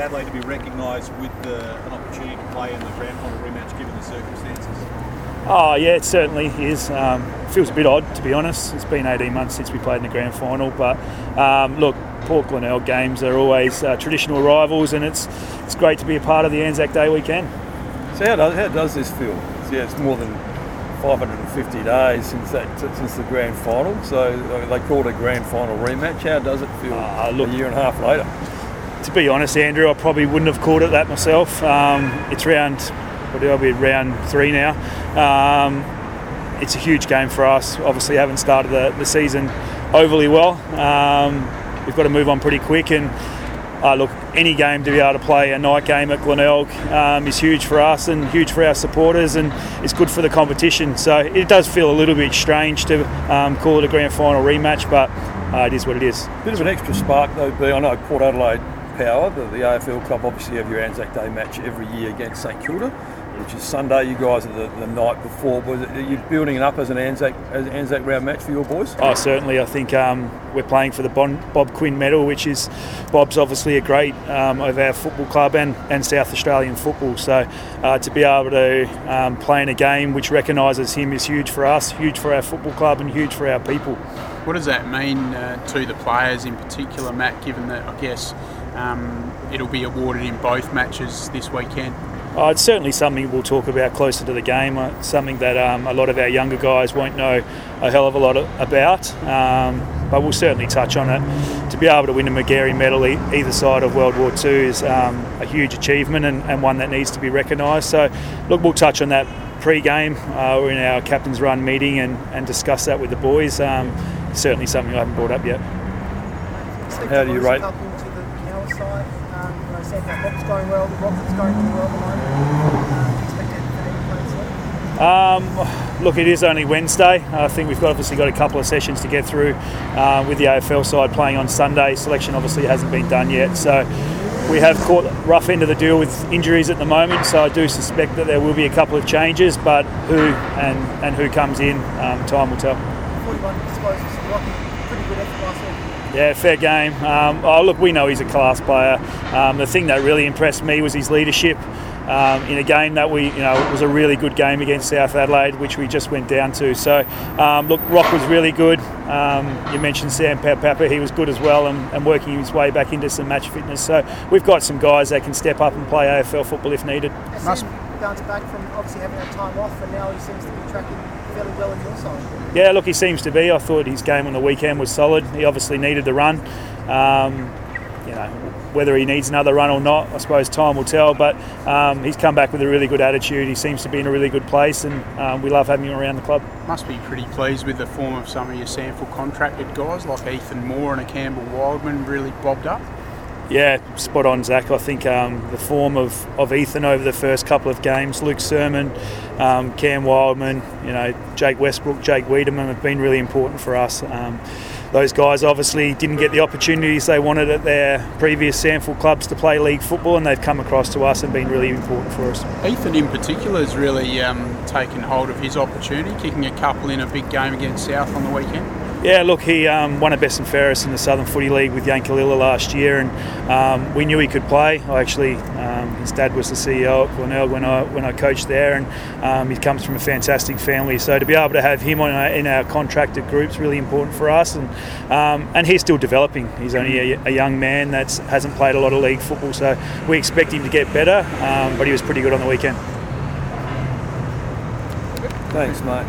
Adelaide to be recognised with the, an opportunity to play in the grand final rematch given the circumstances? Oh yeah, it certainly is. Um, feels a bit odd to be honest. It's been 18 months since we played in the grand final, but um, look, Port Glenelg games are always uh, traditional rivals, and it's it's great to be a part of the Anzac Day weekend. So how does, how does this feel? It's, yeah, it's more than 550 days since that since the grand final. So uh, they called it a grand final rematch. How does it feel Uh, look- a year and a half later? To be honest, Andrew, I probably wouldn't have called it that myself. Um, it's round, what do I be round three now? Um, it's a huge game for us. Obviously, haven't started the, the season overly well. Um, we've got to move on pretty quick and. Uh, look, any game to be able to play a night game at Glenelg um, is huge for us and huge for our supporters, and it's good for the competition. So it does feel a little bit strange to um, call it a grand final rematch, but uh, it is what it is. Bit of an extra spark though, B. I know Port Adelaide Power, the, the AFL club, obviously have your Anzac Day match every year against St Kilda, which is Sunday. You guys are the, the night before. Was it, are you building it up as an Anzac as an Anzac round match for your boys? Oh, certainly. I think um, we're playing for the bon- Bob Quinn medal, which is Bob's obviously a great um, of our football club and, and South Australian football. So uh, to be able to um, play in a game which recognises him is huge for us, huge for our football club, and huge for our people. What does that mean uh, to the players in particular, Matt, given that I guess um, it'll be awarded in both matches this weekend? Oh, it's certainly something we'll talk about closer to the game. Uh, something that um, a lot of our younger guys won't know a hell of a lot of, about, um, but we'll certainly touch on it. To be able to win a Magarey medal e- either side of World War II is um, a huge achievement and, and one that needs to be recognised. So, look, we'll touch on that pre-game. Uh, we're in our captain's run meeting and, and discuss that with the boys. Um, certainly something I haven't brought up yet. How do you rate- Up into the Cower side, um, you know, Sam Hop's going well, the Rockets going really well at the moment. Um, expect anything playing soon. Um, look, it is only Wednesday. I think we've got, obviously got a couple of sessions to get through uh, with the AFL side playing on Sunday. Selection obviously hasn't been done yet, so we have caught the rough end of the deal with injuries at the moment. So I do suspect that there will be a couple of changes, but who and, and who comes in, um, time will tell. 41 disposals, pretty good effort last. Yeah, fair game. Um, oh, look, we know he's a class player. Um, the thing that really impressed me was his leadership um, in a game that we, you know, it was a really good game against South Adelaide, which we just went down to. So, um, look, Rock was really good. Um, you mentioned Sam Papa, he was good as well, and, and working his way back into some match fitness. So, we've got some guys that can step up and play AFL football if needed. Must- Sam bounced back from obviously having that time off, and now he seems to be tracking fairly well in your side. Yeah, look, he seems to be. I thought his game on the weekend was solid. He obviously needed the run. Um, you know, whether he needs another run or not, I suppose time will tell. But um, he's come back with a really good attitude. He seems to be in a really good place, and um, we love having him around the club. Must be pretty pleased with the form of some of your SANFL contracted guys like Ethan Moore and a Campbell Wildman really bobbed up. Yeah, spot on, Zach. I think um, the form of, of Ethan over the first couple of games, Luke Sermon, um, Cam Wildman, you know, Jake Westbrook, Jake Wiedemann have been really important for us. Um, those guys obviously didn't get the opportunities they wanted at their previous SANFL clubs to play league football, and they've come across to us and been really important for us. Ethan in particular has really um, taken hold of his opportunity, kicking a couple in a big game against South on the weekend. Yeah, look, he um, won a best and fairest in the Southern Footy League with Yankalilla last year, and um, we knew he could play. I actually, um, his dad was the CEO at Glenelg when I when I coached there, and um, he comes from a fantastic family. So to be able to have him on our, in our contracted group is really important for us, and um, and he's still developing. He's only a, a young man that hasn't played a lot of league football, so we expect him to get better. Um, but he was pretty good on the weekend. Thanks, mate.